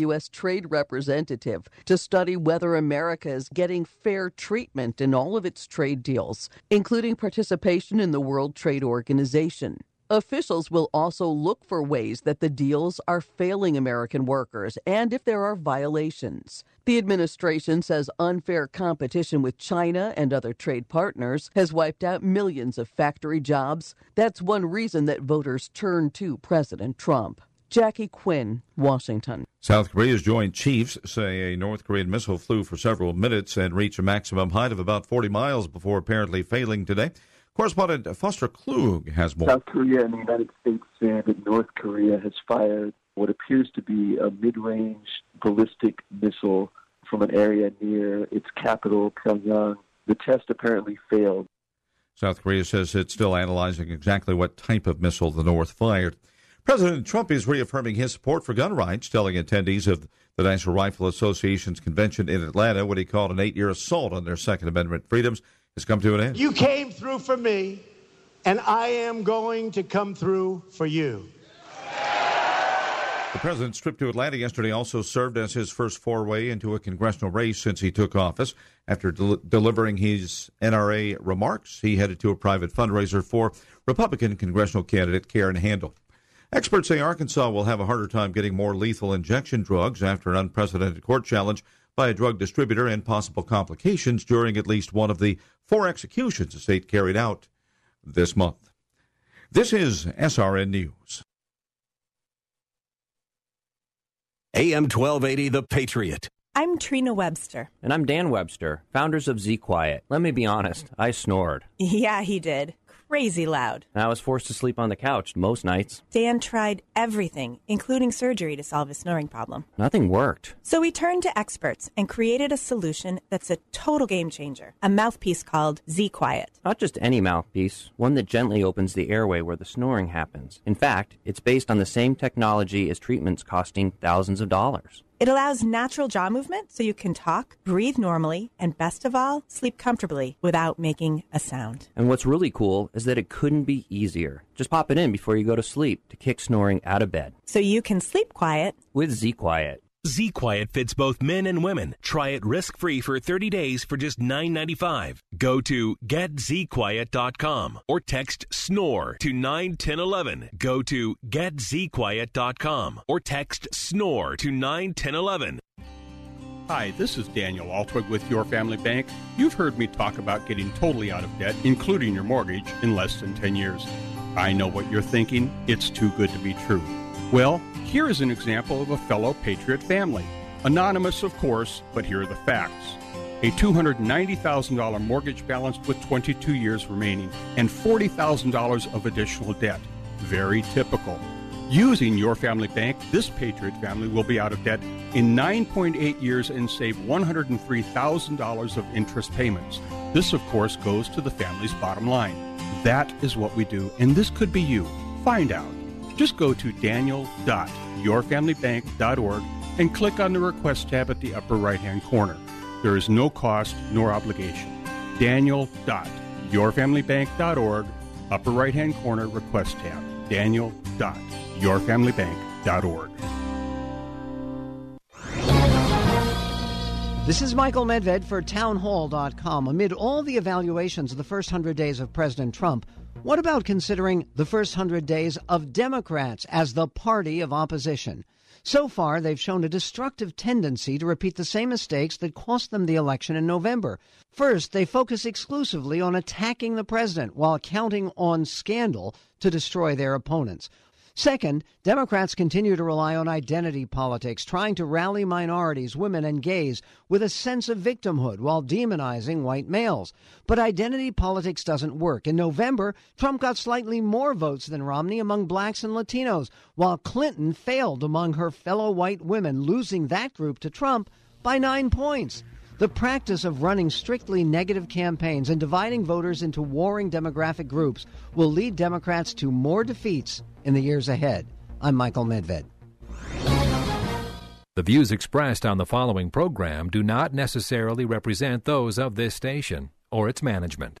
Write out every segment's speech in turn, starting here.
U.S. Trade Representative to study whether America is getting fair treatment in all of its trade deals, including participation in the World Trade Organization. Officials will also look for ways that the deals are failing American workers and if there are violations. The administration says unfair competition with China and other trade partners has wiped out millions of factory jobs. That's one reason that voters turn to President Trump. Jackie Quinn, Washington. South Korea's Joint Chiefs say a North Korean missile flew for several minutes and reached a maximum height of about 40 miles before apparently failing today. Correspondent Foster Klug has more. South Korea and the United States say that North Korea has fired what appears to be a mid range ballistic missile from an area near its capital, Pyongyang. The test apparently failed. South Korea says it's still analyzing exactly what type of missile the North fired. President Trump is reaffirming his support for gun rights, telling attendees of the National Rifle Association's convention in Atlanta what he called an eight year assault on their Second Amendment freedoms has come to an end. You came through for me, and I am going to come through for you. The president's trip to Atlanta yesterday also served as his first foray into a congressional race since he took office. After del- delivering his NRA remarks, he headed to a private fundraiser for Republican congressional candidate Karen Handel. Experts say Arkansas will have a harder time getting more lethal injection drugs after an unprecedented court challenge by a drug distributor and possible complications during at least one of the four executions the state carried out this month. This is SRN News. AM 1280, The Patriot. I'm Trina Webster. And I'm Dan Webster, founders of Z Quiet. Let me be honest, I snored. Yeah, he did crazy loud. I was forced to sleep on the couch most nights. Dan tried everything, including surgery, to solve his snoring problem. Nothing worked. So we turned to experts and created a solution that's a total game changer a mouthpiece called Z Quiet. Not just any mouthpiece, one that gently opens the airway where the snoring happens. In fact, it's based on the same technology as treatments costing thousands of dollars. It allows natural jaw movement so you can talk, breathe normally, and best of all, sleep comfortably without making a sound. And what's really cool is that it couldn't be easier. Just pop it in before you go to sleep to kick snoring out of bed. So you can sleep quiet with Z Quiet. Z Quiet fits both men and women. Try it risk free for 30 days for just $9.95. Go to getzquiet.com or text SNORE to 91011. Go to getzquiet.com or text SNORE to 91011. Hi, this is Daniel Altwig with Your Family Bank. You've heard me talk about getting totally out of debt, including your mortgage, in less than 10 years. I know what you're thinking. It's too good to be true. Well, here is an example of a fellow Patriot family. Anonymous, of course, but here are the facts. A $290,000 mortgage balance with 22 years remaining and $40,000 of additional debt. Very typical. Using your family bank, this Patriot family will be out of debt in 9.8 years and save $103,000 of interest payments. This, of course, goes to the family's bottom line. That is what we do, and this could be you. Find out. Just go to daniel.yourfamilybank.org and click on the Request tab at the upper right hand corner. There is no cost nor obligation. Daniel.yourfamilybank.org, upper right hand corner Request tab. Daniel.yourfamilybank.org. This is Michael Medved for townhall.com. Amid all the evaluations of the first 100 days of President Trump, what about considering the first 100 days of Democrats as the party of opposition? So far, they've shown a destructive tendency to repeat the same mistakes that cost them the election in November. First, they focus exclusively on attacking the president while counting on scandal to destroy their opponents. Second, Democrats continue to rely on identity politics, trying to rally minorities, women, and gays with a sense of victimhood while demonizing white males. But identity politics doesn't work. In November, Trump got slightly more votes than Romney among blacks and Latinos, while Clinton failed among her fellow white women, losing that group to Trump by nine points. The practice of running strictly negative campaigns and dividing voters into warring demographic groups will lead Democrats to more defeats in the years ahead. I'm Michael Medved. The views expressed on the following program do not necessarily represent those of this station or its management.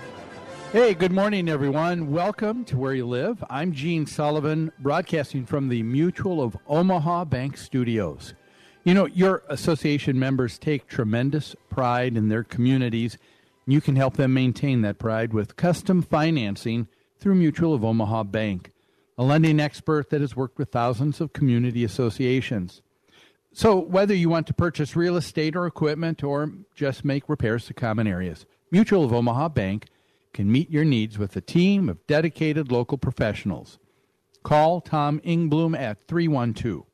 Hey, good morning, everyone. Welcome to Where You Live. I'm Gene Sullivan, broadcasting from the Mutual of Omaha Bank Studios. You know, your association members take tremendous pride in their communities. And you can help them maintain that pride with custom financing through Mutual of Omaha Bank, a lending expert that has worked with thousands of community associations. So, whether you want to purchase real estate or equipment or just make repairs to common areas, Mutual of Omaha Bank can meet your needs with a team of dedicated local professionals. Call Tom Ingblom at 312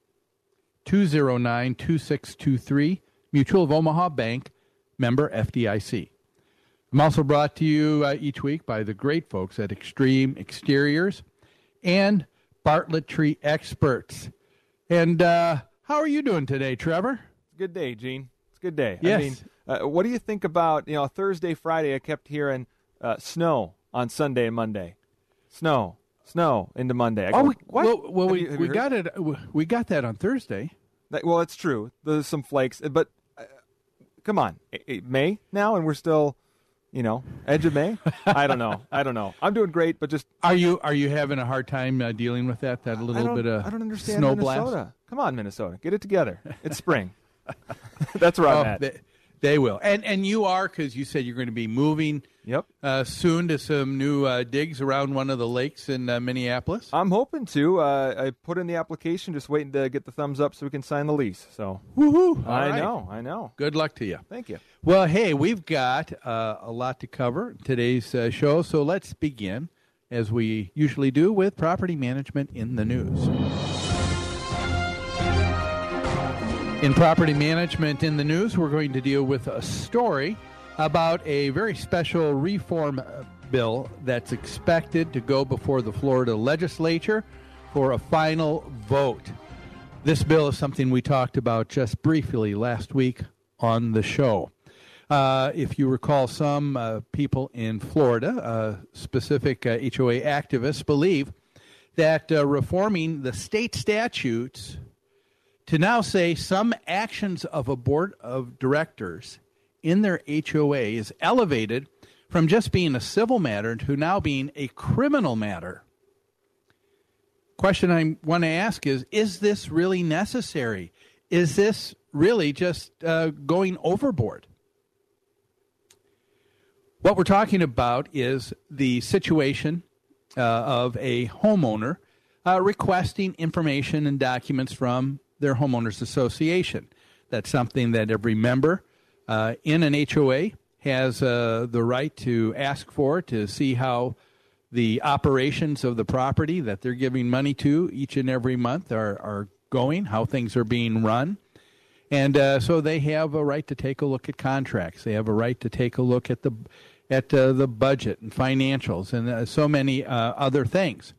209 2623, Mutual of Omaha Bank, member FDIC. I'm also brought to you uh, each week by the great folks at Extreme Exteriors and Bartlett Tree Experts. And uh, how are you doing today, Trevor? Good day, Gene. It's a good day. Yes. I mean, uh, what do you think about, you know, Thursday, Friday, I kept hearing uh, snow on Sunday and Monday. Snow, snow into Monday. I oh, we, what? well, well we, you- we got it. We got that on Thursday. That- well, it's true. There's some flakes, but uh, come on, Eh, eh, May now, and we're still, you know, edge of May. I don't know. I don't know. I'm doing great, but just Are you are you having a hard time uh, dealing with that? That little bit of I don't understand snow Minnesota. blast. Come on, Minnesota, get it together. It's spring. That's where I'm Oh, at. They, they will, and and you are because you said you're going to be moving. Yep. Uh, soon to some new uh, digs around one of the lakes in uh, Minneapolis. I'm hoping to. Uh, I put in the application, just waiting to get the thumbs up so we can sign the lease. So, Woohoo! I right. know, I know. Good luck to you. Thank you. Well, hey, we've got uh, a lot to cover today's uh, show, so let's begin, as we usually do, with property management in the news. In property management in the news, we're going to deal with a story about a very special reform uh, bill that's expected to go before the Florida legislature for a final vote. This bill is something we talked about just briefly last week on the show. Uh, if you recall, some uh, people in Florida, uh, specific uh, HOA activists, believe that uh, reforming the state statutes to now say some actions of a board of directors in their HOA is elevated from just being a civil matter to now being a criminal matter. Question I want to ask is Is this really necessary? Is this really just uh, going overboard? What we're talking about is the situation uh, of a homeowner uh, requesting information and documents from their homeowners association. That's something that every member uh, in an HOA has uh, the right to ask for to see how the operations of the property that they're giving money to each and every month are, are going, how things are being run. And uh, so they have a right to take a look at contracts. They have a right to take a look at the at uh, the budget and financials and uh, so many uh, other things.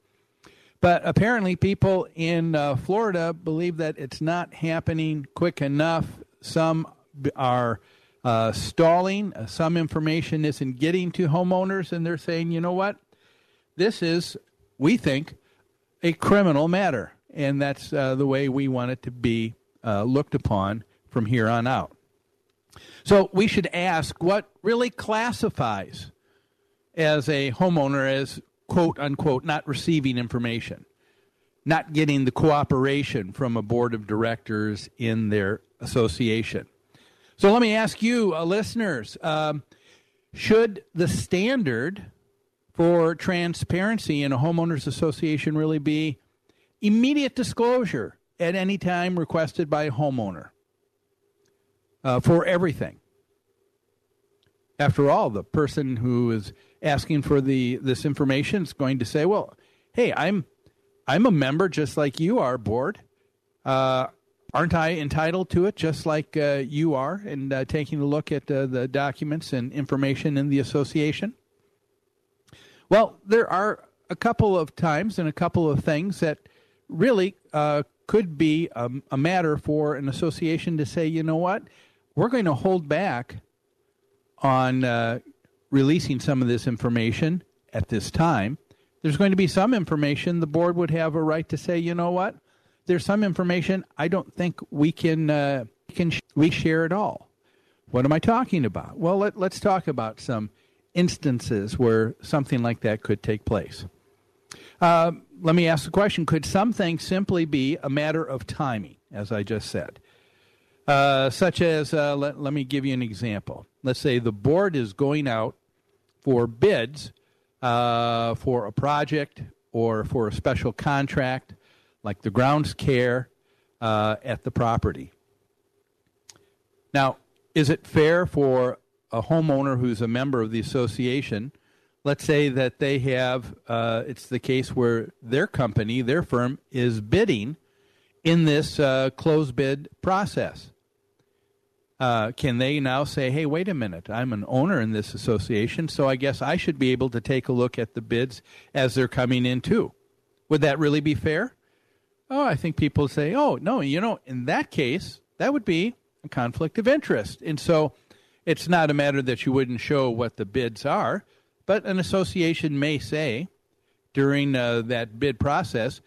But apparently, people in uh, Florida believe that it's not happening quick enough. Some are uh, stalling. Uh, some information isn't getting to homeowners, and they're saying, you know what? This is, we think, a criminal matter. And that's uh, the way we want it to be uh, looked upon from here on out. So we should ask what really classifies as a homeowner as quote unquote not receiving information, not getting the cooperation from a board of directors in their association. So let me ask you, uh, listeners, um, should the standard for transparency in a homeowners association really be immediate disclosure at any time requested by a homeowner uh, for everything? After all, the person who is asking for the this information is going to say, "Well, hey, I'm I'm a member just like you are, board. Uh, aren't I entitled to it just like uh, you are?" And uh, taking a look at uh, the documents and information in the association. Well, there are a couple of times and a couple of things that really uh, could be a, a matter for an association to say, you know what, we're going to hold back on uh, releasing some of this information at this time. There's going to be some information the board would have a right to say, you know what, there's some information I don't think we can uh, can sh- we share at all. What am I talking about? Well, let, let's talk about some instances where something like that could take place. Uh, let me ask the question Could something simply be a matter of timing, as I just said? Uh, such as, uh, let, let me give you an example. Let's say the board is going out for bids uh, for a project or for a special contract, like the grounds care uh, at the property. Now, is it fair for a homeowner who's a member of the association? Let's say that they have, uh, it's the case where their company, their firm, is bidding in this uh, closed bid process. Uh, can they now say, hey, wait a minute, I'm an owner in this association, so I guess I should be able to take a look at the bids as they're coming in too? Would that really be fair? Oh, I think people say, oh, no, you know, in that case, that would be a conflict of interest. And so it's not a matter that you wouldn't show what the bids are, but an association may say during uh, that bid process,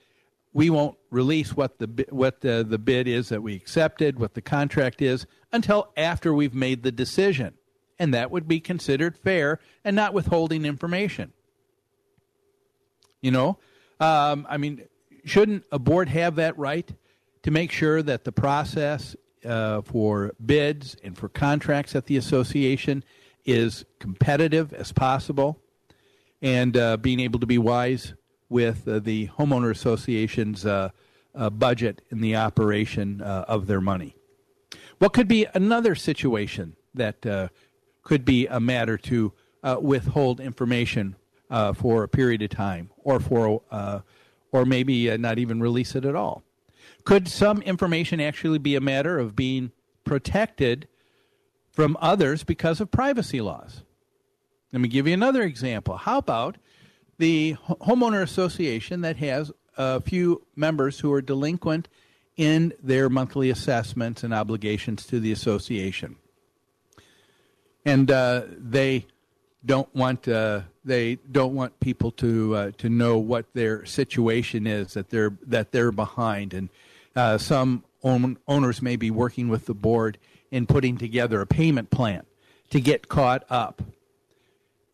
we won't release what the what the, the bid is that we accepted, what the contract is, until after we've made the decision, and that would be considered fair and not withholding information. You know, um, I mean, shouldn't a board have that right to make sure that the process uh, for bids and for contracts at the association is competitive as possible, and uh, being able to be wise with uh, the homeowner association's uh, uh, budget and the operation uh, of their money. What could be another situation that uh, could be a matter to withhold information for a period of time, or for, or maybe not even release it at all? Could some information actually be a matter of being protected from others because of privacy laws? Let me give you another example. How about the homeowner association that has a few members who are delinquent in their monthly assessments and obligations to the association. And uh, they don't want uh, they don't want people to uh, to know what their situation is that they're that they're behind and uh, some own, owners may be working with the board in putting together a payment plan to get caught up.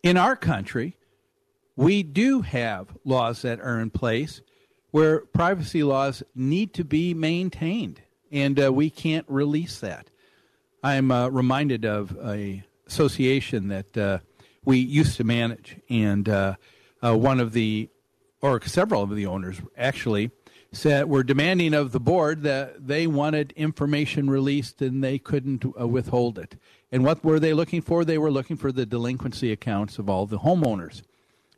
In our country, we do have laws that are in place where privacy laws need to be maintained, and uh, we can't release that. I'm uh, reminded of a association that uh, we used to manage, and uh, uh, one of the, or several of the owners actually, said were demanding of the board that they wanted information released and they couldn't uh, withhold it. And what were they looking for? They were looking for the delinquency accounts of all the homeowners.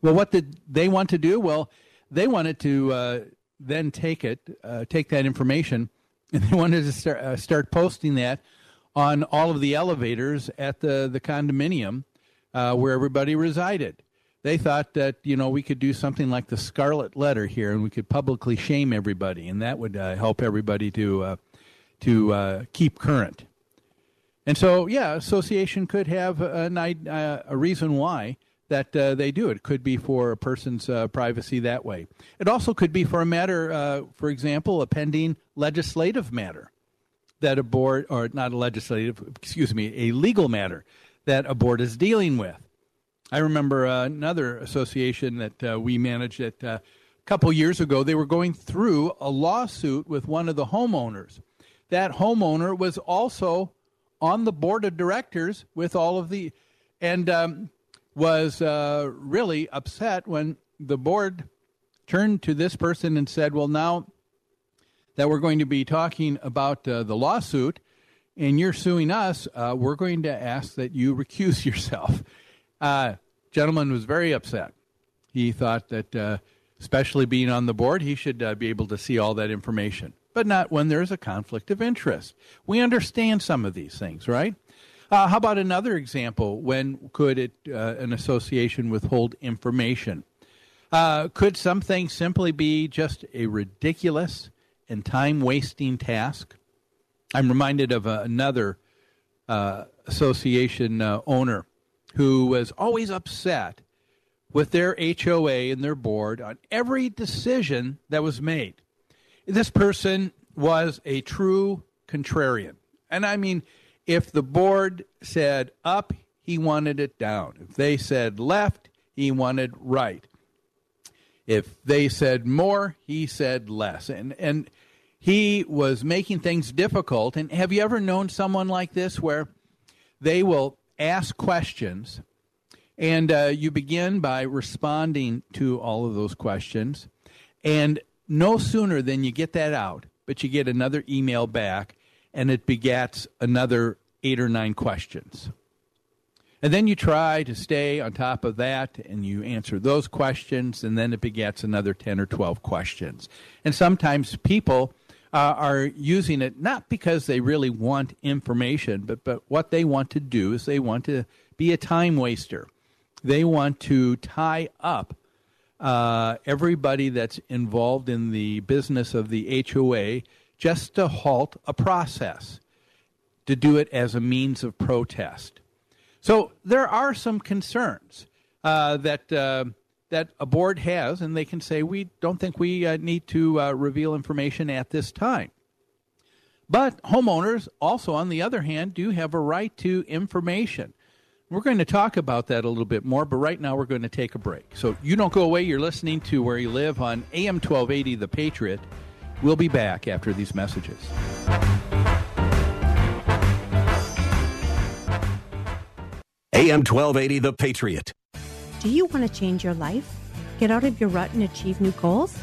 Well, what did they want to do? Well, they wanted to uh, then take it, uh, take that information, and they wanted to start, uh, start posting that on all of the elevators at the, the condominium uh, where everybody resided. They thought that you know we could do something like the Scarlet Letter here, and we could publicly shame everybody, and that would uh, help everybody to uh, to keep current. And so, yeah, association could have a, a reason why that uh, they do. It could be for a person's uh, privacy that way. It also could be for a matter, uh, for example, a pending legislative matter. that a board, or not a legislative, excuse me, a legal matter that a board is dealing with. I remember uh, another association that uh, we managed at uh, a couple years ago. They were going through a lawsuit with one of the homeowners. That homeowner was also on the board of directors with all of the, and um, was uh, really upset when the board turned to this person and said, "Well, now that we're going to be talking about uh, the lawsuit." and you're suing us, uh, we're going to ask that you recuse yourself. Uh, gentleman was very upset. He thought that, uh, especially being on the board, he should uh, be able to see all that information, but not when there's a conflict of interest. We understand some of these things, right? Uh, how about another example? When could it, uh, an association withhold information? could something simply be just a ridiculous and time wasting task? I'm reminded of uh, another uh, association uh, owner who was always upset with their HOA and their board on every decision that was made. This person was a true contrarian. And I mean, if the board said up, he wanted it down. If they said left, he wanted right. If they said more, he said less. And and he was making things difficult. And have you ever known someone like this where they will ask questions and uh, you begin by responding to all of those questions? And no sooner than you get that out, but you get another email back and it begats another eight or nine questions. And then you try to stay on top of that and you answer those questions, and then it begets another 10 or 12 questions. And sometimes people uh, are using it not because they really want information, but, but what they want to do is they want to be a time waster. They want to tie up uh, everybody that's involved in the business of the HOA just to halt a process, to do it as a means of protest. So there are some concerns uh, that uh, that a board has, and they can say, we don't think we uh, need to uh, reveal information at this time. But homeowners also, on the other hand, do have a right to information. We're going to talk about that a little bit more, but right now we're going to take a break. So you don't go away. You're listening to Where You Live on AM 1280 The Patriot. We'll be back after these messages. AM 1280 The Patriot. Do you want to change your life? Get out of your rut and achieve new goals?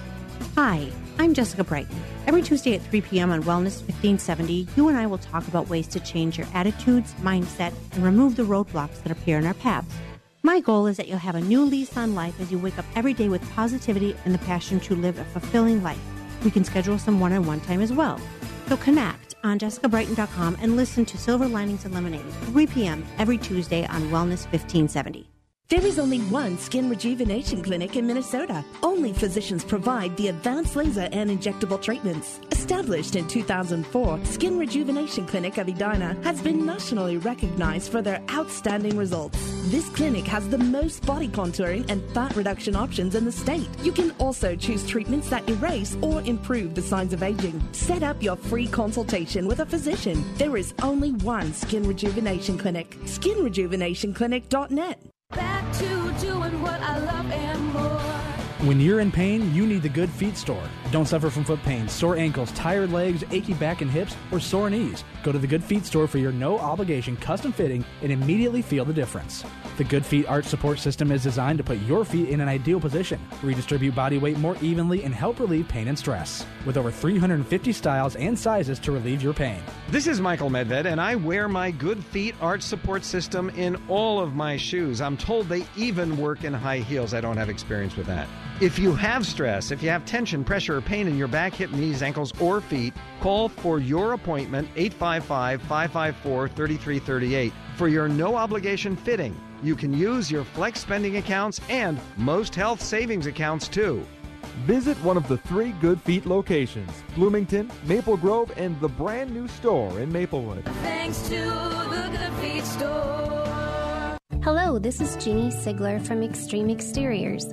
Hi, I'm Jessica Brighton. Every Tuesday at 3 p.m. on Wellness 1570, you and I will talk about ways to change your attitudes, mindset, and remove the roadblocks that appear in our paths. My goal is that you'll have a new lease on life as you wake up every day with positivity and the passion to live a fulfilling life. We can schedule some one on one time as well. So connect on jessicabrighton.com and listen to Silver Linings and Lemonade, 3 p.m. every Tuesday on Wellness 1570. There is only one skin rejuvenation clinic in Minnesota. Only physicians provide the advanced laser and injectable treatments. Established in 2004, Skin Rejuvenation Clinic of Edina has been nationally recognized for their outstanding results. This clinic has the most body contouring and fat reduction options in the state. You can also choose treatments that erase or improve the signs of aging. Set up your free consultation with a physician. There is only one Skin Rejuvenation Clinic. SkinRejuvenationClinic.net. Back to doing what I love and more. When you're in pain, you need the Good Feet store. Don't suffer from foot pain, sore ankles, tired legs, achy back and hips, or sore knees. Go to the Good Feet store for your no obligation custom fitting and immediately feel the difference. The Good Feet arch support system is designed to put your feet in an ideal position, redistribute body weight more evenly, and help relieve pain and stress. With over 350 styles and sizes to relieve your pain. This is Michael Medved, and I wear my Good Feet arch support system in all of my shoes. I'm told they even work in high heels. I don't have experience with that. If you have stress, if you have tension, pressure, or pain in your back, hip, knees, ankles, or feet, call for your appointment 855 554 3338 for your no obligation fitting. You can use your flex spending accounts and most health savings accounts too. Visit one of the three Good Feet locations Bloomington, Maple Grove, and the brand new store in Maplewood. Thanks to the Good Feet store. Hello, this is Jeannie Sigler from Extreme Exteriors.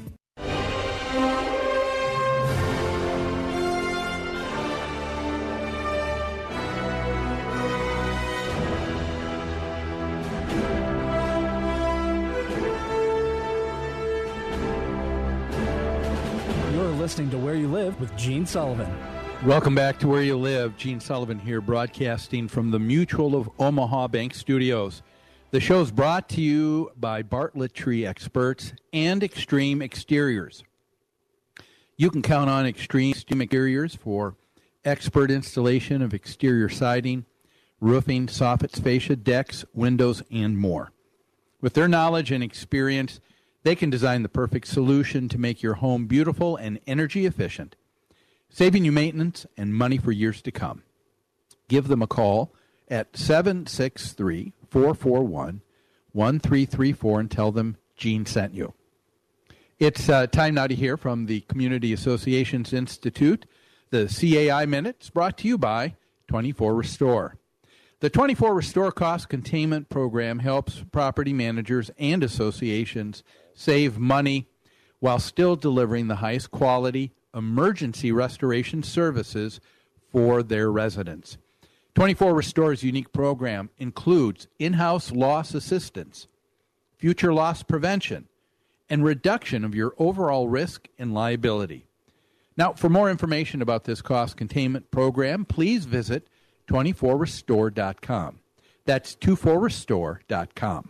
Listening to Where You Live with Gene Sullivan. Welcome back to Where You Live. Gene Sullivan here, broadcasting from the Mutual of Omaha Bank Studios. The show is brought to you by Bartlett Tree Experts and Extreme Exteriors. You can count on Extreme Exteriors for expert installation of exterior siding, roofing, soffits, fascia, decks, windows, and more. With their knowledge and experience, they can design the perfect solution to make your home beautiful and energy efficient, saving you maintenance and money for years to come. Give them a call at 763 441 1334 and tell them Gene sent you. It's uh, time now to hear from the Community Associations Institute. The CAI Minute is brought to you by 24 Restore. The 24 Restore Cost Containment Program helps property managers and associations save money while still delivering the highest quality emergency restoration services for their residents. 24 Restore's unique program includes in house loss assistance, future loss prevention, and reduction of your overall risk and liability. Now, for more information about this cost containment program, please visit 24restore.com. That's 24restore.com.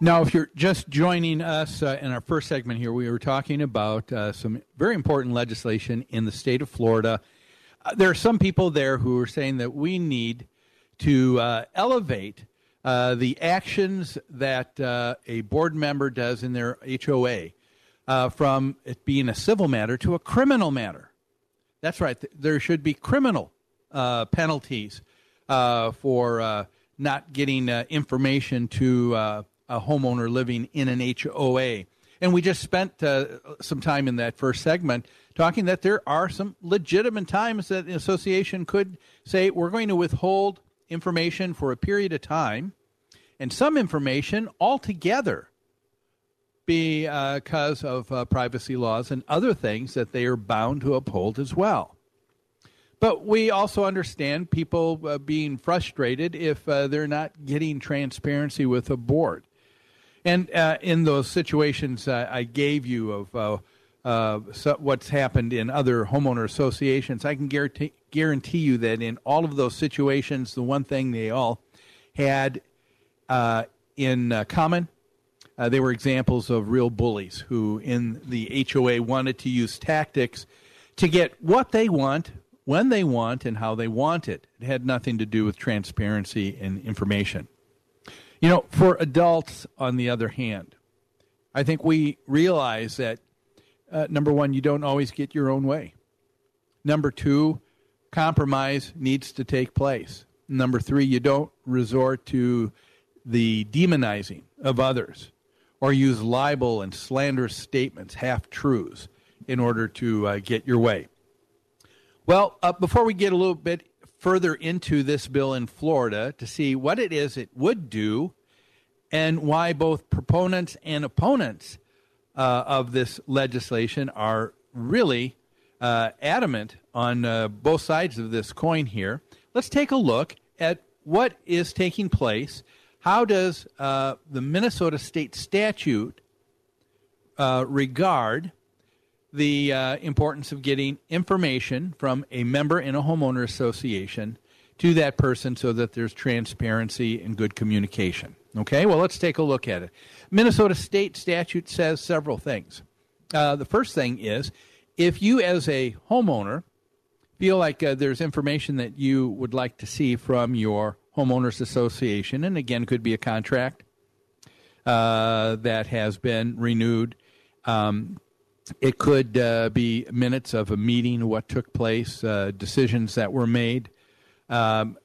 Now, if you're just joining us uh, in our first segment here, we were talking about uh, some very important legislation in the state of Florida. Uh, there are some people there who are saying that we need to uh, elevate uh, the actions that uh, a board member does in their HOA from it being a civil matter to a criminal matter. That's right. There should be criminal penalties for not getting information to a homeowner living in an HOA. And we just spent uh, some time in that first segment talking that there are some legitimate times that an association could say, we're going to withhold information for a period of time and some information altogether because of uh, privacy laws and other things that they are bound to uphold as well. But we also understand people uh, being frustrated if uh, they're not getting transparency with a board. And uh, in those situations uh, I gave you of uh, uh, so what's happened in other homeowner associations, I can guarantee, guarantee you that in all of those situations, the one thing they all had uh, in uh, common, they were examples of real bullies who, in the HOA, wanted to use tactics to get what they want when they want and how they want it. It had nothing to do with transparency and information. You know, for adults, on the other hand, I think we realize that uh, number one, you don't always get your own way. Number two, compromise needs to take place. Number three, you don't resort to the demonizing of others or use libel and slanderous statements, half truths, in order to uh, get your way. Well, uh, before we get a little bit further into this bill in Florida to see what it is it would do and why both proponents and opponents uh, of this legislation are really uh, adamant on uh, both sides of this coin here, let's take a look at what is taking place. How does uh, the Minnesota state statute uh, regard the uh, importance of getting information from a member in a homeowner association to that person so that there's transparency and good communication? Okay, well, let's take a look at it. Minnesota state statute says several things. Uh, the first thing is if you, as a homeowner, feel like uh, there's information that you would like to see from your homeowners association, and again, could be a contract uh, that has been renewed. Um, it could uh, be minutes of a meeting, what took place, uh, decisions that were made. Um,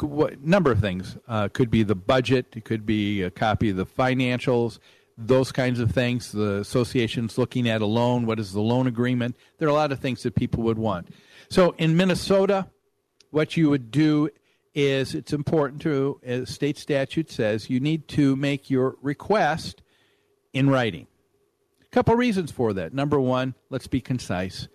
what, number of things. Uh, could be the budget. It could be a copy of the financials. Those kinds of things. The association's looking at a loan. What is the loan agreement? There are a lot of things that people would want. So in Minnesota, what you would do is it's important to, as state statute says, you need to make your request in writing. A couple reasons for that. Number one, let's be concise.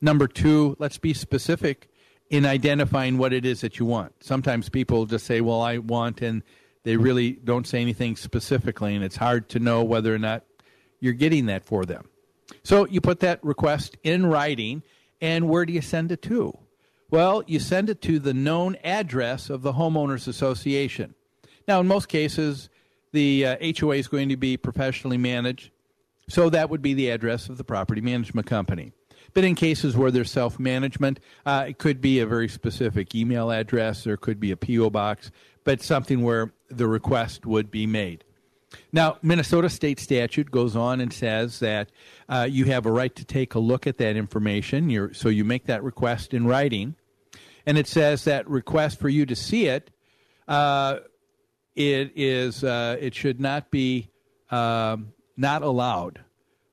Number two, let's be specific in identifying what it is that you want. Sometimes people just say, well, I want, and they really don't say anything specifically, and it's hard to know whether or not you're getting that for them. So you put that request in writing, and where do you send it to? Well, you send it to the known address of the homeowners association. Now, in most cases, the uh, HOA is going to be professionally managed, so that would be the address of the property management company. But in cases where there's self management, uh, it could be a very specific email address, there could be a P.O. box, but something where the request would be made. Now, Minnesota state statute goes on and says that uh, you have a right to take a look at that information. You're, so you make that request in writing, and it says that request for you to see it, uh, it is uh, it should not be um, not allowed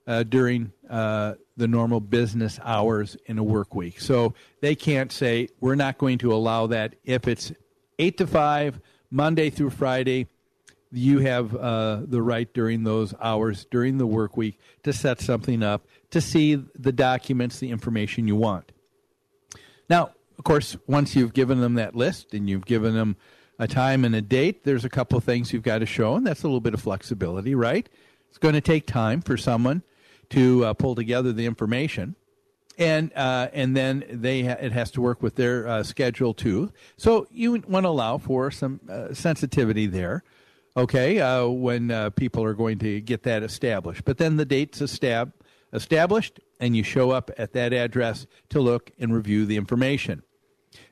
uh, during uh, the normal business hours in a work week. So they can't say we're not going to allow that if it's eight to five Monday through Friday you have uh, the right during those hours during the work week to set something up to see the documents, the information you want. Now, of course, once you've given them that list and you've given them a time and a date, there's a couple things you've got to show, and that's a little bit of flexibility, right? It's going to take time for someone to uh, pull together the information. And uh, and then they ha- it has to work with their uh, schedule too. So you want to allow for some uh, sensitivity there okay, uh, when uh, people are going to get that established. But then the date's estab- established, and you show up at that address to look and review the information.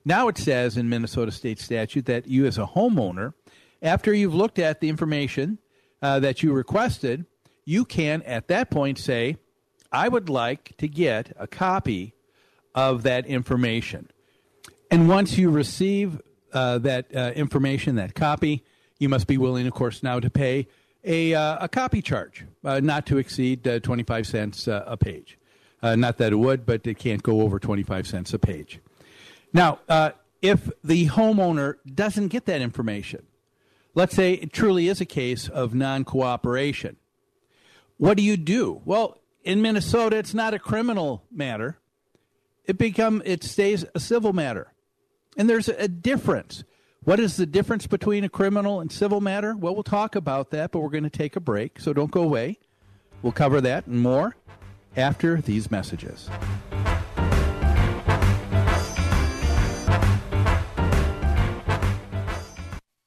Now it says in Minnesota state statute that you, as a homeowner, after you've looked at the information that you requested, you can at that point say, I would like to get a copy of that information. And once you receive uh, that uh, information, that copy, you must be willing, of course, now to pay a, uh, a copy charge, uh, not to exceed uh, 25 cents uh, a page. Not that it would, but it can't go over 25 cents a page. Now, if the homeowner doesn't get that information, let's say it truly is a case of non cooperation, what do you do? Well, in Minnesota, it's not a criminal matter. It become it stays a civil matter, and there's a difference. What is the difference between a criminal and civil matter? Well, we'll talk about that, but we're going to take a break, so don't go away. We'll cover that and more after these messages.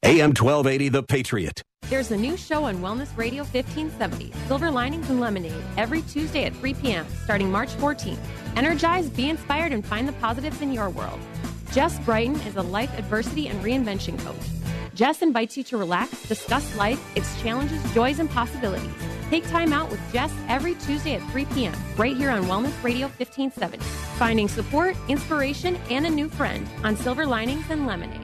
AM 1280, The Patriot. There's a new show on Wellness Radio 1570, Silver Linings and Lemonade, every Tuesday at 3 p.m., starting March 14th. Energize, be inspired, and find the positives in your world. Jess Brighton is a life adversity and reinvention coach. Jess invites you to relax, discuss life, its challenges, joys, and possibilities. Take time out with Jess every Tuesday at 3 p.m., right here on Wellness Radio 1570. Finding support, inspiration, and a new friend on Silver Linings and Lemonade.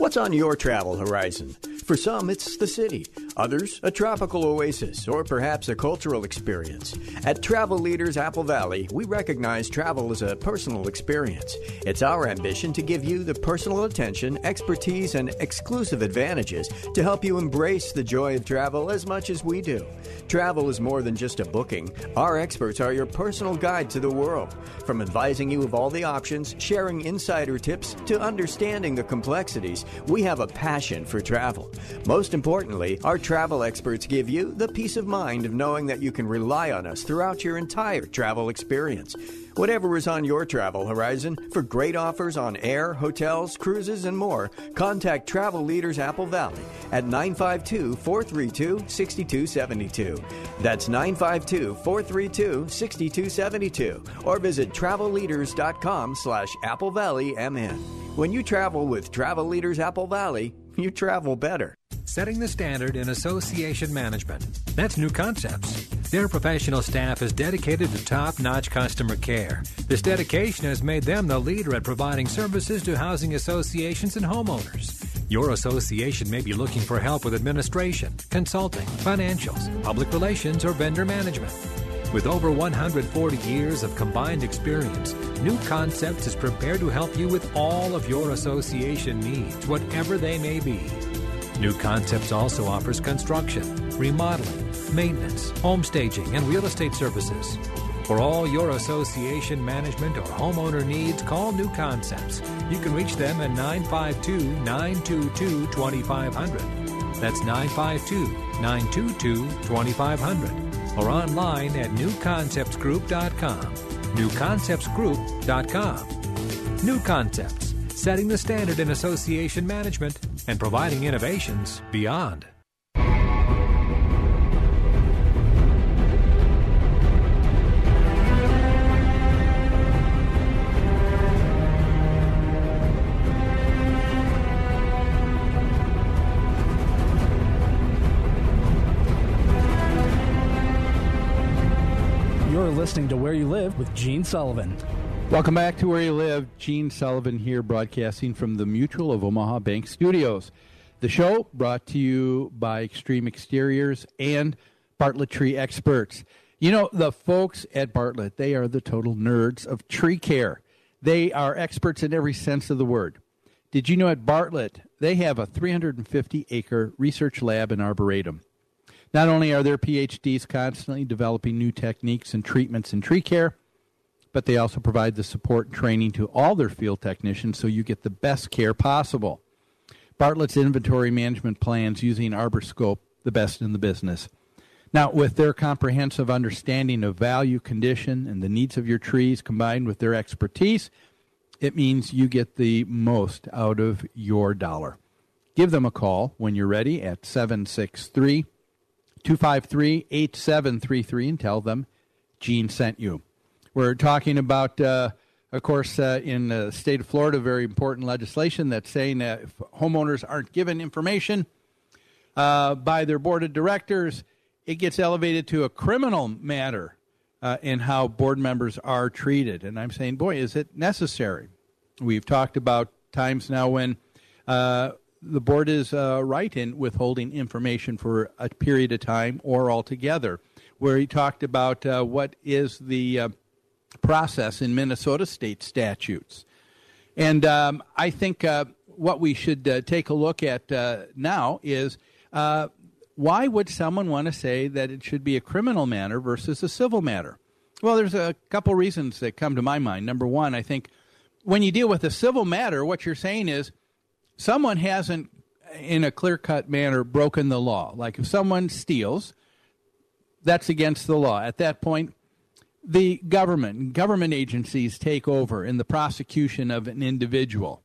What's on your travel horizon? For some, it's the city. Others, a tropical oasis, or perhaps a cultural experience. At Travel Leaders Apple Valley, we recognize travel as a personal experience. It's our ambition to give you the personal attention, expertise, and exclusive advantages to help you embrace the joy of travel as much as we do. Travel is more than just a booking. Our experts are your personal guide to the world. From advising you of all the options, sharing insider tips, to understanding the complexities, we have a passion for travel. Most importantly, our travel experts give you the peace of mind of knowing that you can rely on us throughout your entire travel experience. Whatever is on your travel horizon, for great offers on air, hotels, cruises, and more, contact Travel Leaders Apple Valley at 952 432 6272. That's 952 432 6272. Or visit travelleaders.com slash Apple Valley MN. When you travel with Travel Leaders Apple Valley, you travel better. Setting the standard in association management. That's New Concepts. Their professional staff is dedicated to top notch customer care. This dedication has made them the leader at providing services to housing associations and homeowners. Your association may be looking for help with administration, consulting, financials, public relations, or vendor management. With over 140 years of combined experience, New Concepts is prepared to help you with all of your association needs, whatever they may be. New Concepts also offers construction, remodeling, maintenance, home staging, and real estate services. For all your association management or homeowner needs, call New Concepts. You can reach them at 952 922 2500. That's 952 922 2500 or online at newconceptsgroup.com. Newconceptsgroup.com. New Concepts, setting the standard in association management and providing innovations beyond. Listening to Where You Live with Gene Sullivan. Welcome back to Where You Live. Gene Sullivan here, broadcasting from the Mutual of Omaha Bank Studios. The show brought to you by Extreme Exteriors and Bartlett Tree Experts. You know, the folks at Bartlett, they are the total nerds of tree care. They are experts in every sense of the word. Did you know at Bartlett, they have a 350 acre research lab and arboretum? Not only are their PhDs constantly developing new techniques and treatments in tree care, but they also provide the support and training to all their field technicians so you get the best care possible. Bartlett's inventory management plans using ArborScope, the best in the business. Now, with their comprehensive understanding of value, condition, and the needs of your trees combined with their expertise, it means you get the most out of your dollar. Give them a call when you're ready at 763 253 8733 and tell them Gene sent you. We're talking about, uh, of course, uh, in the state of Florida, very important legislation that's saying that if homeowners aren't given information uh, by their board of directors, it gets elevated to a criminal matter uh, in how board members are treated. And I'm saying, boy, is it necessary? We've talked about times now when uh, the board is uh, right in withholding information for a period of time or altogether. Where he talked about uh, what is the uh, process in Minnesota state statutes. And um, I think uh, what we should uh, take a look at uh, now is why would someone want to say that it should be a criminal matter versus a civil matter? Well, there's a couple reasons that come to my mind. Number one, I think when you deal with a civil matter, what you're saying is someone hasn't, in a clear cut manner, broken the law. Like if someone steals, that's against the law. At that point, the government, government agencies take over in the prosecution of an individual.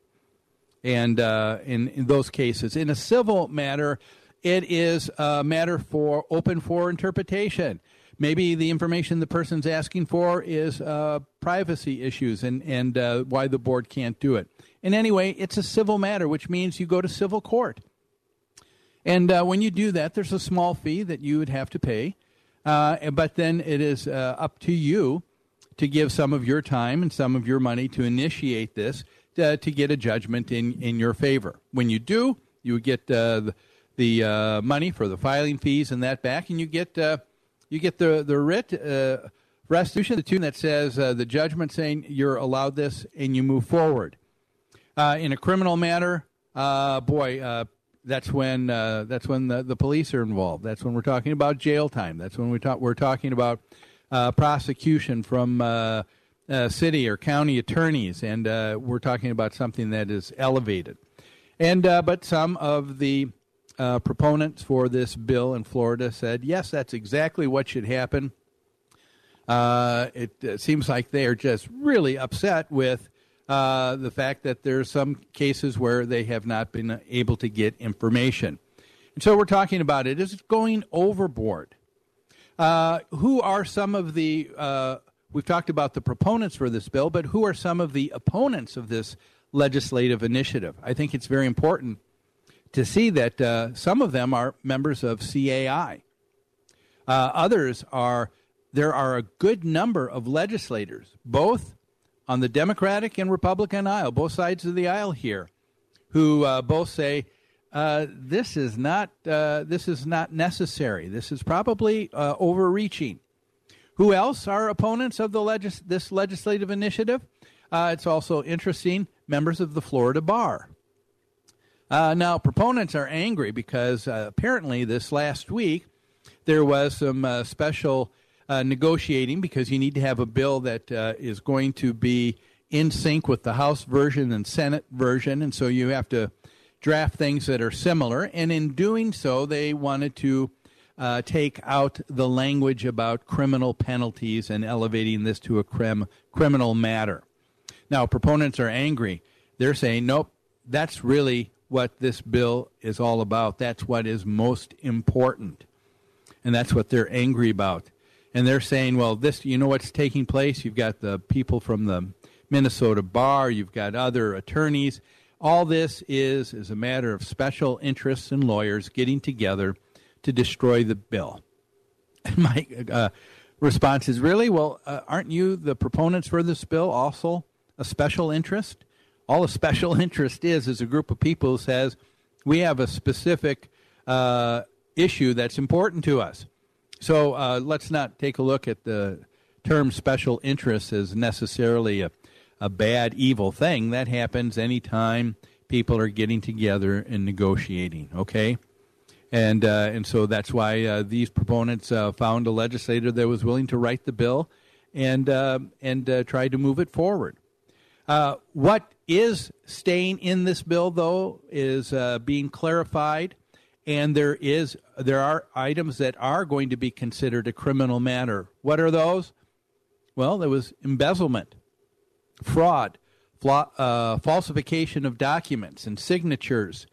And uh, in, in those cases, in a civil matter, it is a matter for open for interpretation. Maybe the information the person's asking for is uh, privacy issues and, and uh, why the board can't do it. And anyway, it's a civil matter, which means you go to civil court. And uh, when you do that, there's a small fee that you would have to pay. Uh, but then it is uh, up to you to give some of your time and some of your money to initiate this to, to get a judgment in, in your favor. When you do, you get uh, the, the uh, money for the filing fees and that back, and you get uh, you get the the writ uh, restitution, the tune that says uh, the judgment saying you're allowed this, and you move forward. Uh, in a criminal matter, uh, boy, uh, that's when uh, that's when the, the police are involved. That's when we're talking about jail time. That's when we talk we're talking about uh, prosecution from uh, uh, city or county attorneys, and uh, we're talking about something that is elevated. And uh, but some of the uh, proponents for this bill in Florida said, yes, that's exactly what should happen. Uh, it, it seems like they are just really upset with uh, the fact that there are some cases where they have not been able to get information. And so we're talking about it. Is it going overboard? Uh, who are some of the, uh, we've talked about the proponents for this bill, but who are some of the opponents of this legislative initiative? I think it's very important to see that uh, some of them are members of CAI. Uh, others are, there are a good number of legislators, both on the Democratic and Republican aisle, both sides of the aisle here, who uh, both say uh, this is not uh, this is not necessary. This is probably uh, overreaching. Who else are opponents of the legis- this legislative initiative? Uh, it's also interesting members of the Florida bar. Uh, now, proponents are angry because apparently this last week there was some special uh, negotiating because you need to have a bill that uh, is going to be in sync with the House version and Senate version, and so you have to draft things that are similar. And in doing so, they wanted to uh, take out the language about criminal penalties and elevating this to a crim- criminal matter. Now, proponents are angry. They're saying, nope, that's really what this bill is all about. That's what is most important. And that's what they're angry about and they're saying, well, this, you know what's taking place? You've got the people from the Minnesota bar, you've got other attorneys. All this is is a matter of special interests and lawyers getting together to destroy the bill. And my uh, response is, really? Well, uh, aren't you the proponents for this bill also a special interest? All a special interest is is a group of people who says we have a specific uh, issue that's important to us. So uh, let's not take a look at the term special interest as necessarily a, a bad, evil thing. That happens anytime people are getting together and negotiating, okay? And, uh, and so that's why uh, these proponents uh, found a legislator that was willing to write the bill and, uh, and uh, try to move it forward. what is staying in this bill, though, is being clarified and there is there are items that are going to be considered a criminal matter. What are those? Well, there was embezzlement, fraud, fla- uh, falsification of documents and signatures,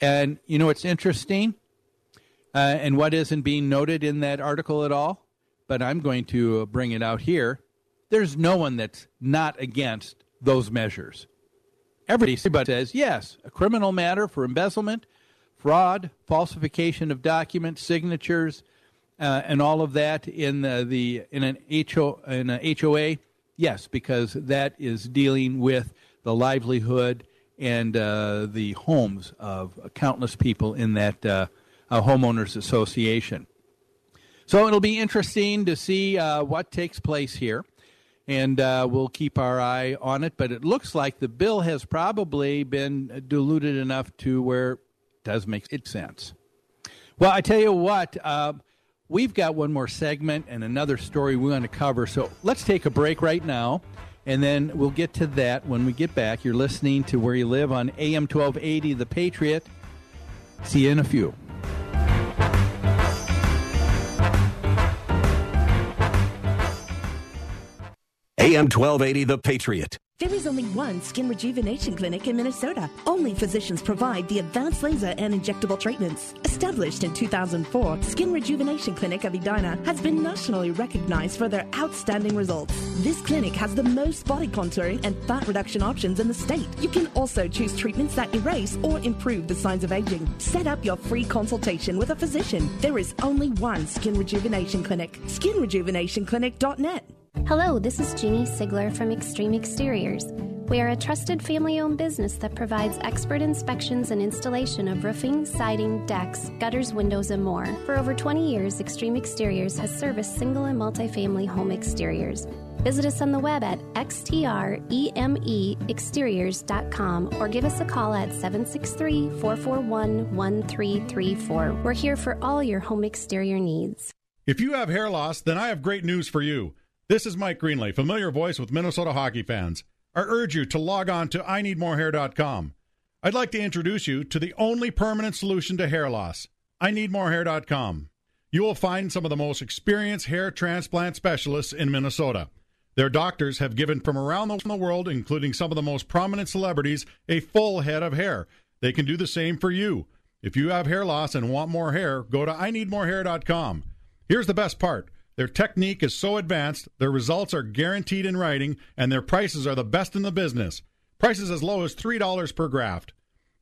and you know it's interesting, uh, and what isn't being noted in that article at all. But I'm going to uh, bring it out here. There's no one that's not against those measures. Everybody says yes, a criminal matter for embezzlement fraud, falsification of documents, signatures, uh, and all of that in the, the in an HO in a HOA. Yes, because that is dealing with the livelihood and uh, the homes of countless people in that uh, homeowners association. So it'll be interesting to see uh, what takes place here, and uh, we'll keep our eye on it. But it looks like the bill has probably been diluted enough to where does make sense. Well, I tell you what, uh, we've got one more segment and another story we want to cover. So let's take a break right now, and then we'll get to that when we get back. You're listening to Where You Live on AM 1280, The Patriot. See you in a few. AM 1280, The Patriot. There is only one skin rejuvenation clinic in Minnesota. Only physicians provide the advanced laser and injectable treatments. Established in 2004, Skin Rejuvenation Clinic of Edina has been nationally recognized for their outstanding results. This clinic has the most body contouring and fat reduction options in the state. You can also choose treatments that erase or improve the signs of aging. Set up your free consultation with a physician. There is only one Skin Rejuvenation Clinic. SkinRejuvenationClinic.net. Hello, this is Jeannie Sigler from Extreme Exteriors. We are a trusted family owned business that provides expert inspections and installation of roofing, siding, decks, gutters, windows, and more. For over 20 years, Extreme Exteriors has serviced single and multifamily home exteriors. Visit us on the web at xtremeexteriors.com or give us a call at 763 441 1334. We're here for all your home exterior needs. If you have hair loss, then I have great news for you. This is Mike Greenlay, familiar voice with Minnesota hockey fans. I urge you to log on to IneedMoreHair.com. I'd like to introduce you to the only permanent solution to hair loss. IneedMoreHair.com. You will find some of the most experienced hair transplant specialists in Minnesota. Their doctors have given from around the world, including some of the most prominent celebrities, a full head of hair. They can do the same for you. If you have hair loss and want more hair, go to IneedMoreHair.com. Here's the best part. Their technique is so advanced, their results are guaranteed in writing, and their prices are the best in the business. Prices as low as $3 per graft.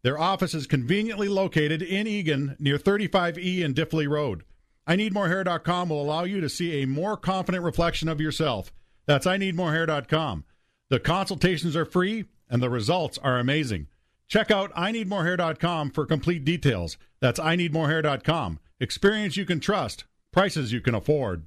Their office is conveniently located in Eagan near 35E and Diffley Road. I IneedMoreHair.com will allow you to see a more confident reflection of yourself. That's I IneedMoreHair.com. The consultations are free and the results are amazing. Check out I IneedMoreHair.com for complete details. That's I IneedMoreHair.com. Experience you can trust, prices you can afford.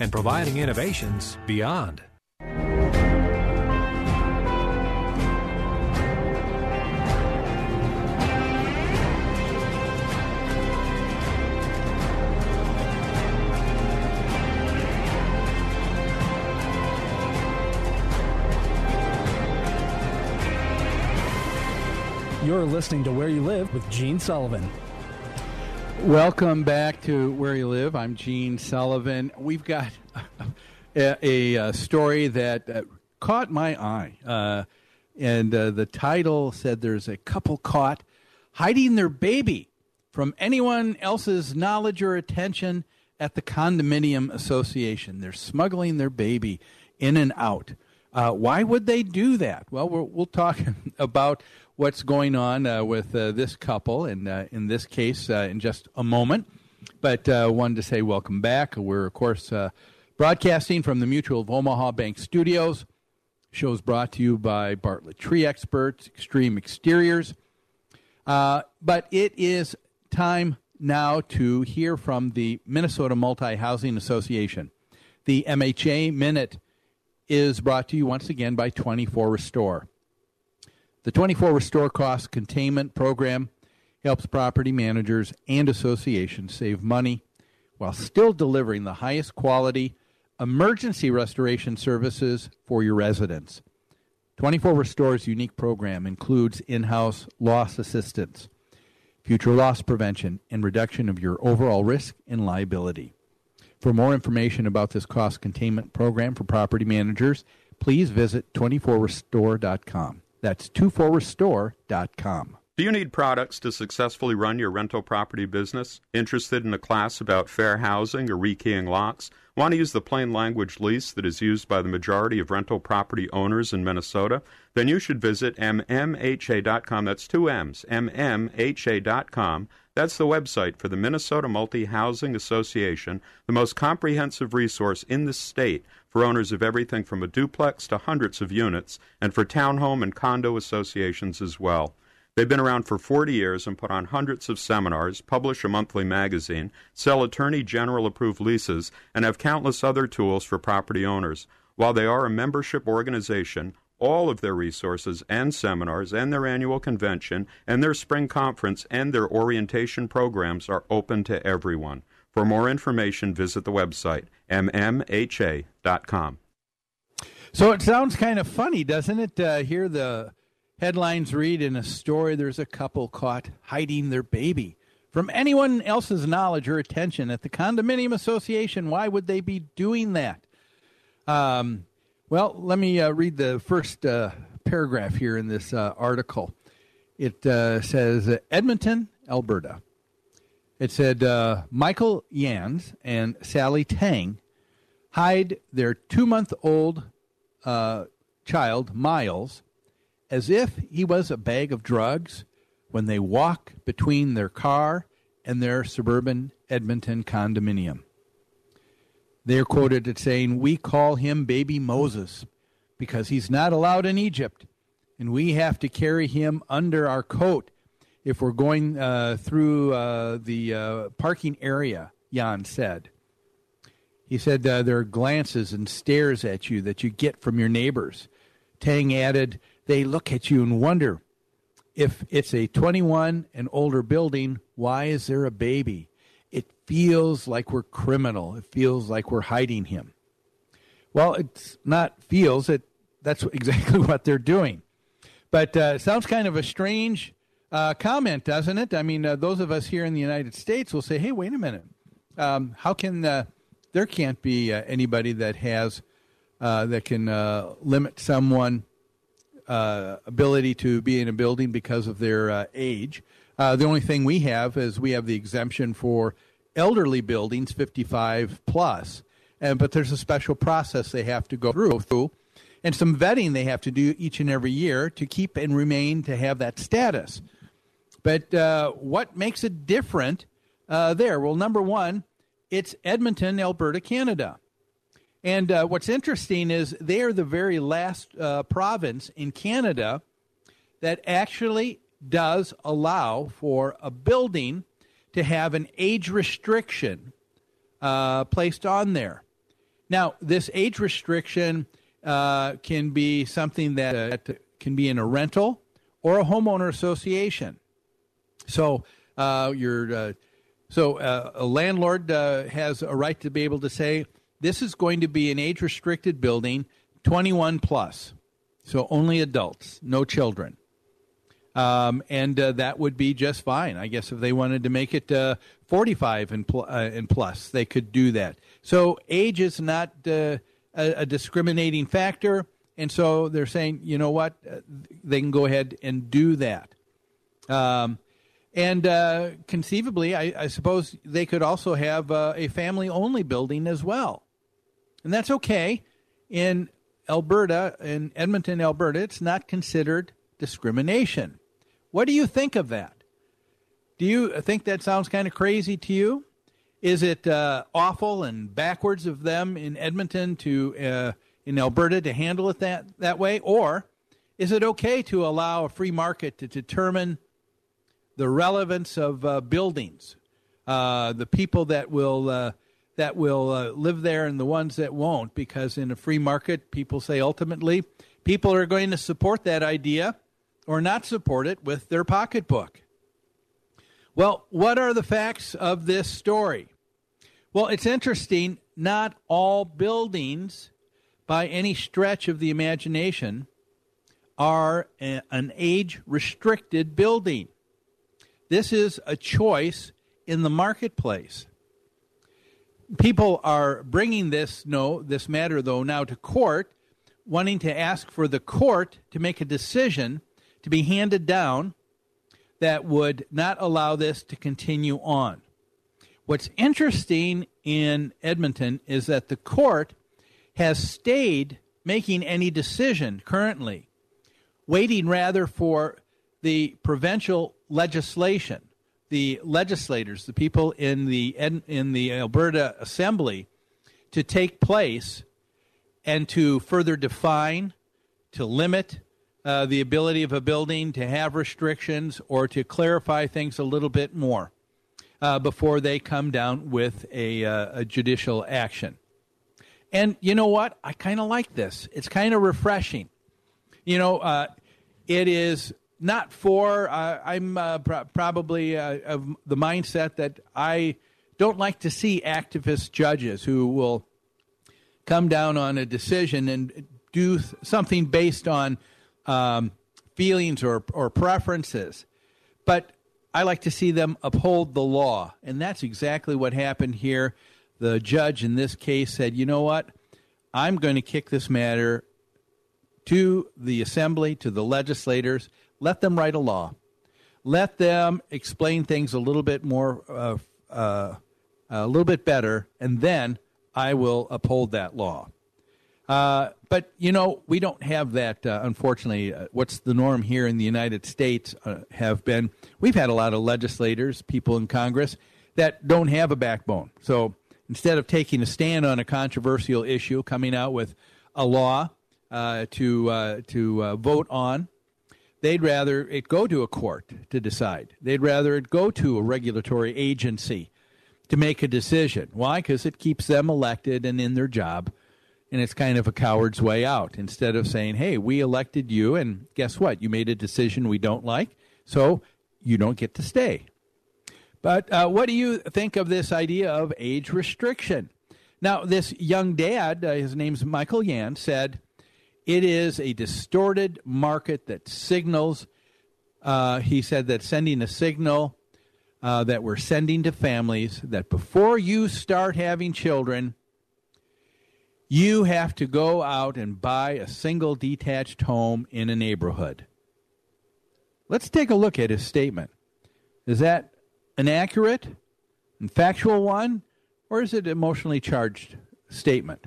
and providing innovations beyond. You're listening to Where You Live with Gene Sullivan. Welcome back to Where You Live. I'm Gene Sullivan. We've got a, a, a story that uh, caught my eye. Uh, and uh, the title said there's a couple caught hiding their baby from anyone else's knowledge or attention at the condominium association. They're smuggling their baby in and out. Uh, why would they do that? Well, we'll, we'll talk about what's going on uh, with uh, this couple, and uh, in this case, uh, in just a moment. But uh, wanted to say welcome back. We're, of course, uh, broadcasting from the Mutual of Omaha Bank Studios. Shows brought to you by Bartlett Tree Experts, Extreme Exteriors. but it is time now to hear from the Minnesota Multi Housing Association. The MHA Minute is brought to you once again by 24 Restore. The 24 Restore Cost Containment Program helps property managers and associations save money while still delivering the highest quality emergency restoration services for your residents. 24 Restore's unique program includes in house loss assistance, future loss prevention, and reduction of your overall risk and liability. For more information about this cost containment program for property managers, please visit 24restore.com. That's 24restore.com. Do you need products to successfully run your rental property business? Interested in a class about fair housing or rekeying locks? Want to use the plain language lease that is used by the majority of rental property owners in Minnesota? Then you should visit mmha.com. That's two M's, mmha.com. That's the website for the Minnesota Multi Housing Association, the most comprehensive resource in the state for owners of everything from a duplex to hundreds of units, and for townhome and condo associations as well. They've been around for 40 years and put on hundreds of seminars, publish a monthly magazine, sell attorney general approved leases, and have countless other tools for property owners. While they are a membership organization, all of their resources and seminars and their annual convention and their spring conference and their orientation programs are open to everyone. For more information, visit the website mmha.com. So it sounds kind of funny, doesn't it? Uh, here the headlines read in a story there's a couple caught hiding their baby from anyone else's knowledge or attention at the condominium association. Why would they be doing that? Um, well, let me uh, read the first uh, paragraph here in this uh, article. It uh, says Edmonton, Alberta. It said uh, Michael Janz and Sally Tang hide their two month old uh, child, Miles, as if he was a bag of drugs when they walk between their car and their suburban Edmonton condominium. They're quoted as saying, We call him Baby Moses because he's not allowed in Egypt, and we have to carry him under our coat if we're going uh, through uh, the uh, parking area, Jan said. He said uh, there are glances and stares at you that you get from your neighbors. Tang added, they look at you and wonder if it's a 21 and older building, why is there a baby? It feels like we're criminal. It feels like we're hiding him. Well, it's not feels. It that's exactly what they're doing. But uh, it sounds kind of a strange uh, comment, doesn't it? I mean, uh, those of us here in the United States will say, "Hey, wait a minute. Um, how can uh, there can't be uh, anybody that has uh, that can limit someone uh, ability to be in a building because of their uh, age. Uh, the only thing we have is we have the exemption for elderly buildings, 55 plus, and but there's a special process they have to go through, and some vetting they have to do each and every year to keep and remain to have that status. But uh, what makes it different uh, there? Well, number one, it's Edmonton, Alberta, Canada. And uh, what's interesting is they are the very last uh, province in Canada that actually does allow for a building to have an age restriction uh, placed on there. Now, this age restriction uh, can be something that uh, can be in a rental or a homeowner association. So, uh, your so a landlord has a right to be able to say, this is going to be an age restricted building, 21 plus. So only adults, no children. Um, and uh, that would be just fine. I guess if they wanted to make it uh, 45 and, pl- uh, and plus, they could do that. So age is not uh, a, a, discriminating factor. And so they're saying, you know what? Uh, they can go ahead and do that. Um, and uh, conceivably, I, I, suppose they could also have a family only building as well. And that's okay. In Alberta, in Edmonton, Alberta, it's not considered discrimination. What do you think of that? Do you think that sounds kind of crazy to you? Is it uh, awful and backwards of them in Edmonton to uh, in Alberta to handle it that that way, or is it okay to allow a free market to determine the relevance of uh, buildings, uh, the people that will uh, that will uh, live there and the ones that won't, because in a free market, people say ultimately people are going to support that idea or not support it with their pocketbook. Well, what are the facts of this story? Well, it's interesting. Not all buildings, by any stretch of the imagination, are an age restricted building. This is a choice in the marketplace. People are bringing this no this matter though now to court, wanting to ask for the court to make a decision to be handed down that would not allow this to continue on. What's interesting in Edmonton is that the court has stayed making any decision currently, waiting rather for the provincial legislation, the legislators, the people in the in the Alberta Assembly, to take place and to further define, to limit uh, the ability of a building to have restrictions or to clarify things a little bit more uh, before they come down with a, uh, a judicial action. And you know what? I kind of like this. It's kind of refreshing. You know, uh, it is not for, uh, I'm uh, pr- probably of the mindset that I don't like to see activist judges who will come down on a decision and do something based on um, feelings or, or preferences. But I like to see them uphold the law. And that's exactly what happened here. The judge in this case said, you know what? I'm going to kick this matter to the assembly, to the legislators. Let them write a law. Let them explain things a little bit more, uh, uh, a little bit better, and then I will uphold that law. Uh, but you know, we don't have that. Uh, unfortunately, uh, what's the norm here in the United States uh, have been? We've had a lot of legislators, people in Congress that don't have a backbone. So instead of taking a stand on a controversial issue, coming out with a law uh, to uh, to vote on, they'd rather it go to a court to decide. They'd rather it go to a regulatory agency to make a decision. Why? Because it keeps them elected and in their job and it's kind of a coward's way out instead of saying, hey, we elected you, and guess what? You made a decision we don't like, so you don't get to stay. But uh, what do you think of this idea of age restriction? Now, this young dad, uh, his name's Michael Yan, said it is a distorted market that signals, uh, he said that sending a signal uh, that we're sending to families that before you start having children, you have to go out and buy a single detached home in a neighborhood. Let's take a look at his statement. Is that an accurate and factual one, or is it an emotionally charged statement?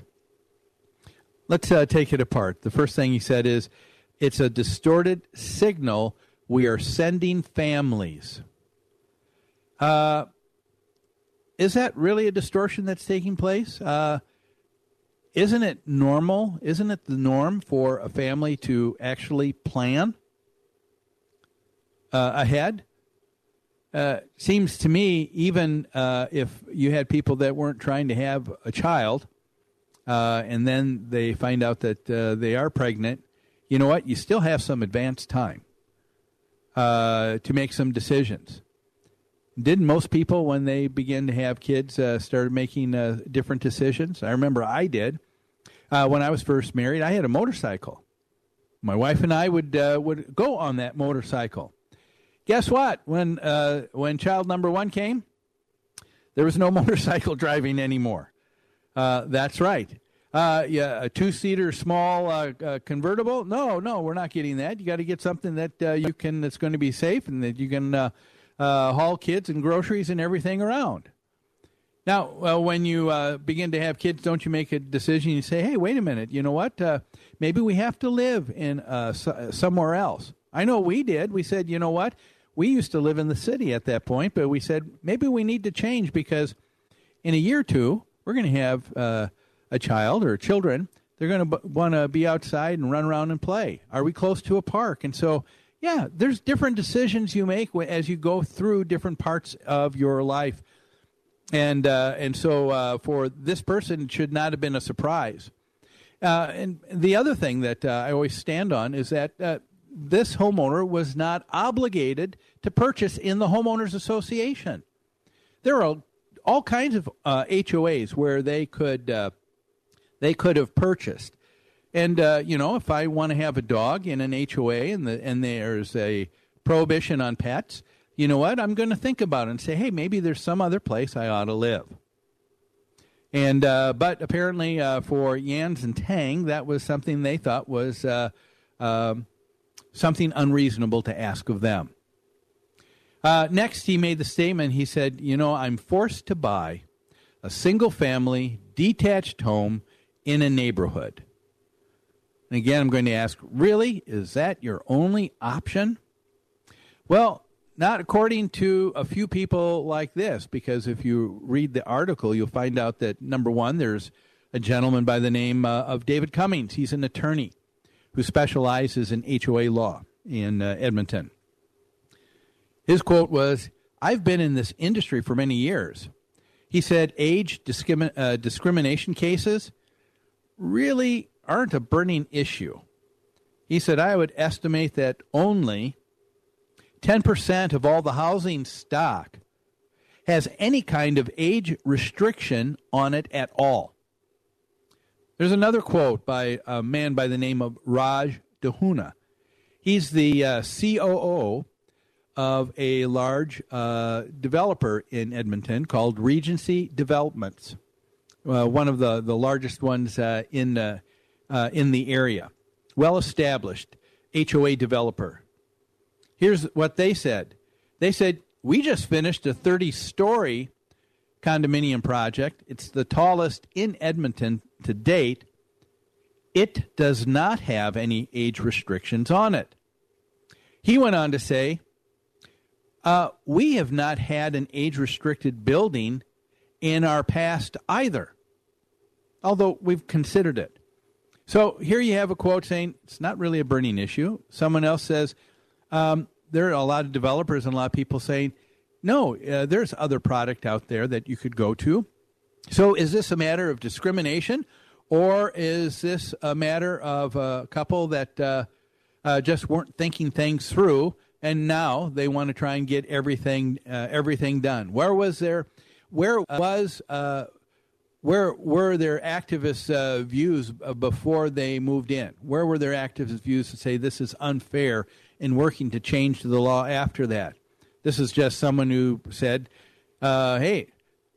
Let's uh, take it apart. The first thing he said is it's a distorted signal we are sending families. Uh, is that really a distortion that's taking place? Uh, isn't it normal? Isn't it the norm for a family to actually plan uh, ahead? Uh, seems to me, even uh, if you had people that weren't trying to have a child, uh, and then they find out that uh, they are pregnant, you know what? You still have some advanced time uh, to make some decisions. Didn't most people, when they begin to have kids, uh, start making uh, different decisions? I remember I did. When I was first married, I had a motorcycle. My wife and I would would go on that motorcycle. Guess what? When when child number one came, there was no motorcycle driving anymore. Uh, that's right. yeah, a two seater small convertible. No, no, we're not getting that. You got to get something that you can that's going to be safe and that you can uh, haul kids and groceries and everything around. Now, well, when you uh, begin to have kids, don't you make a decision? You say, "Hey, wait a minute. You know what? Uh, maybe we have to live in uh, somewhere else." I know we did. We said, "You know what? We used to live in the city at that point, but we said maybe we need to change because in a year or two, we're going to have uh, a child or children. They're going to b- want to be outside and run around and play. Are we close to a park? And so yeah, there's different decisions you make as you go through different parts of your life, and uh, and so uh, for this person, should not have been a surprise. Uh, and the other thing that uh, I always stand on is that uh, this homeowner was not obligated to purchase in the homeowners association. There are all kinds of HOAs uh, where they could they could have purchased. And uh, you know, if I want to have a dog in an HOA and the and there's a prohibition on pets, you know what? I'm going to think about it and say, hey, maybe there's some other place I ought to live. And uh, but apparently uh, for Janz and Tang, that was something they thought was uh, um, something unreasonable to ask of them. Uh, next, he made the statement. He said, "You know, I'm forced to buy a single-family detached home in a neighborhood." And again, I'm going to ask, really, is that your only option? Well, not according to a few people like this, because if you read the article, you'll find out that number one, there's a gentleman by the name uh, of David Cummings. He's an attorney who specializes in HOA law in uh, Edmonton. His quote was I've been in this industry for many years. He said age discrimin- uh, discrimination cases really aren't a burning issue. He said, I would estimate that only 10% of all the housing stock has any kind of age restriction on it at all. There's another quote by a man by the name of Raj Dhunna. He's the uh, COO of a large uh, developer in Edmonton called Regency Developments, uh, one of the, the largest ones uh, in, uh, in the area. Well established HOA developer. Here's what they said they said, We just finished a 30 story condominium project. It's the tallest in Edmonton to date. It does not have any age restrictions on it. He went on to say, uh, We have not had an age restricted building in our past either, although we've considered it. So here you have a quote saying it's not really a burning issue. Someone else says, um, there are a lot of developers and a lot of people saying, no, uh, there's other product out there that you could go to. So is this a matter of discrimination or is this a matter of a couple that uh, uh, just weren't thinking things through and now they want to try and get everything uh, everything done? Where was there? Where was uh, where were their activist uh, views before they moved in? Where were their activist views to say this is unfair in working to change the law after that? This is just someone who said, uh, hey,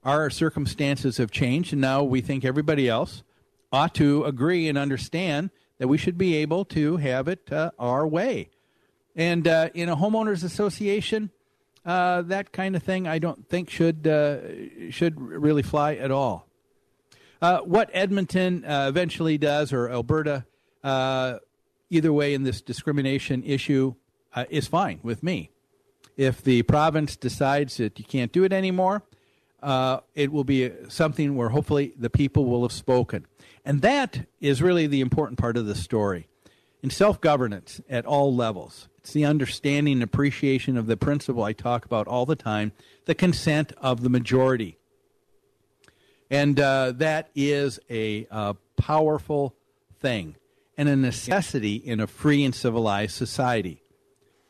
our circumstances have changed, and now we think everybody else ought to agree and understand that we should be able to have it uh, our way. And uh, in a homeowners association, uh, that kind of thing I don't think should uh, should really fly at all. Uh, what Edmonton uh, eventually does, or Alberta, uh, either way in this discrimination issue, is fine with me. If the province decides that you can't do it anymore, it will be something where hopefully the people will have spoken. And that is really the important part of the story. In self governance at all levels, it's the understanding and appreciation of the principle I talk about all the time the consent of the majority. And uh, that is a uh, powerful thing and a necessity in a free and civilized society.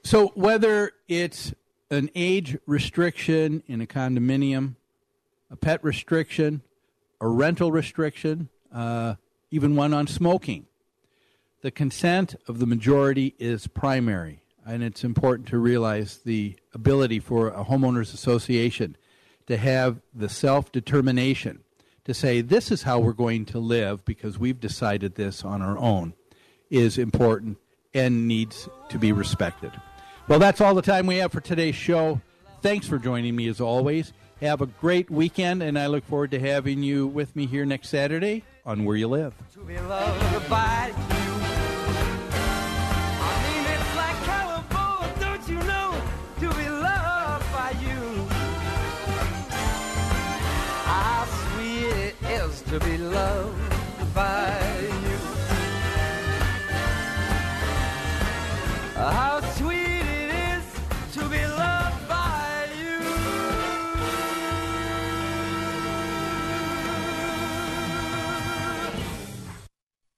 So, whether it's an age restriction in a condominium, a pet restriction, a rental restriction, uh, even one on smoking, the consent of the majority is primary. And it's important to realize the ability for a homeowners association to have the self determination to say this is how we're going to live because we've decided this on our own is important and needs to be respected. Well, that's all the time we have for today's show. Thanks for joining me as always. Have a great weekend, and I look forward to having you with me here next Saturday on Where You Live. To be loved by you. How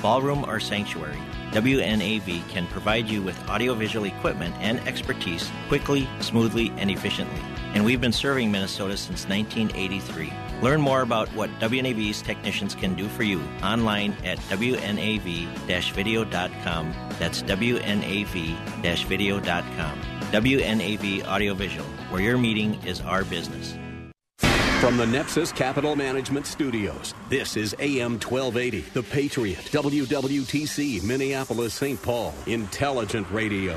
ballroom, or sanctuary, WNAV can provide you with audiovisual equipment and expertise quickly, smoothly, and efficiently. And we've been serving Minnesota since 1983. Learn more about what WNAV's technicians can do for you online at WNAV-video.com. That's WNAV-video.com. WNAV Audiovisual, where your meeting is our business. From the Nexus Capital Management Studios, this is AM 1280, The Patriot, WWTC, Minneapolis, St. Paul, Intelligent Radio.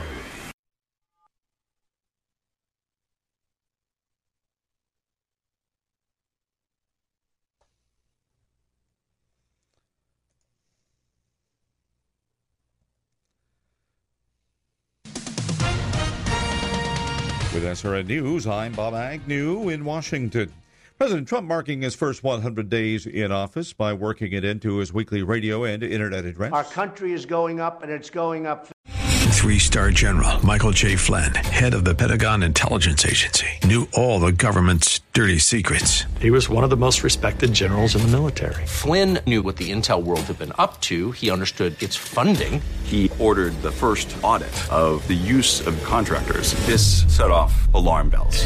With SRN News, I'm Bob Agnew in Washington. President Trump marking his first 100 days in office by working it into his weekly radio and internet address. Our country is going up, and it's going up. Three star general Michael J. Flynn, head of the Pentagon Intelligence Agency, knew all the government's dirty secrets. He was one of the most respected generals in the military. Flynn knew what the intel world had been up to, he understood its funding. He ordered the first audit of the use of contractors. This set off alarm bells.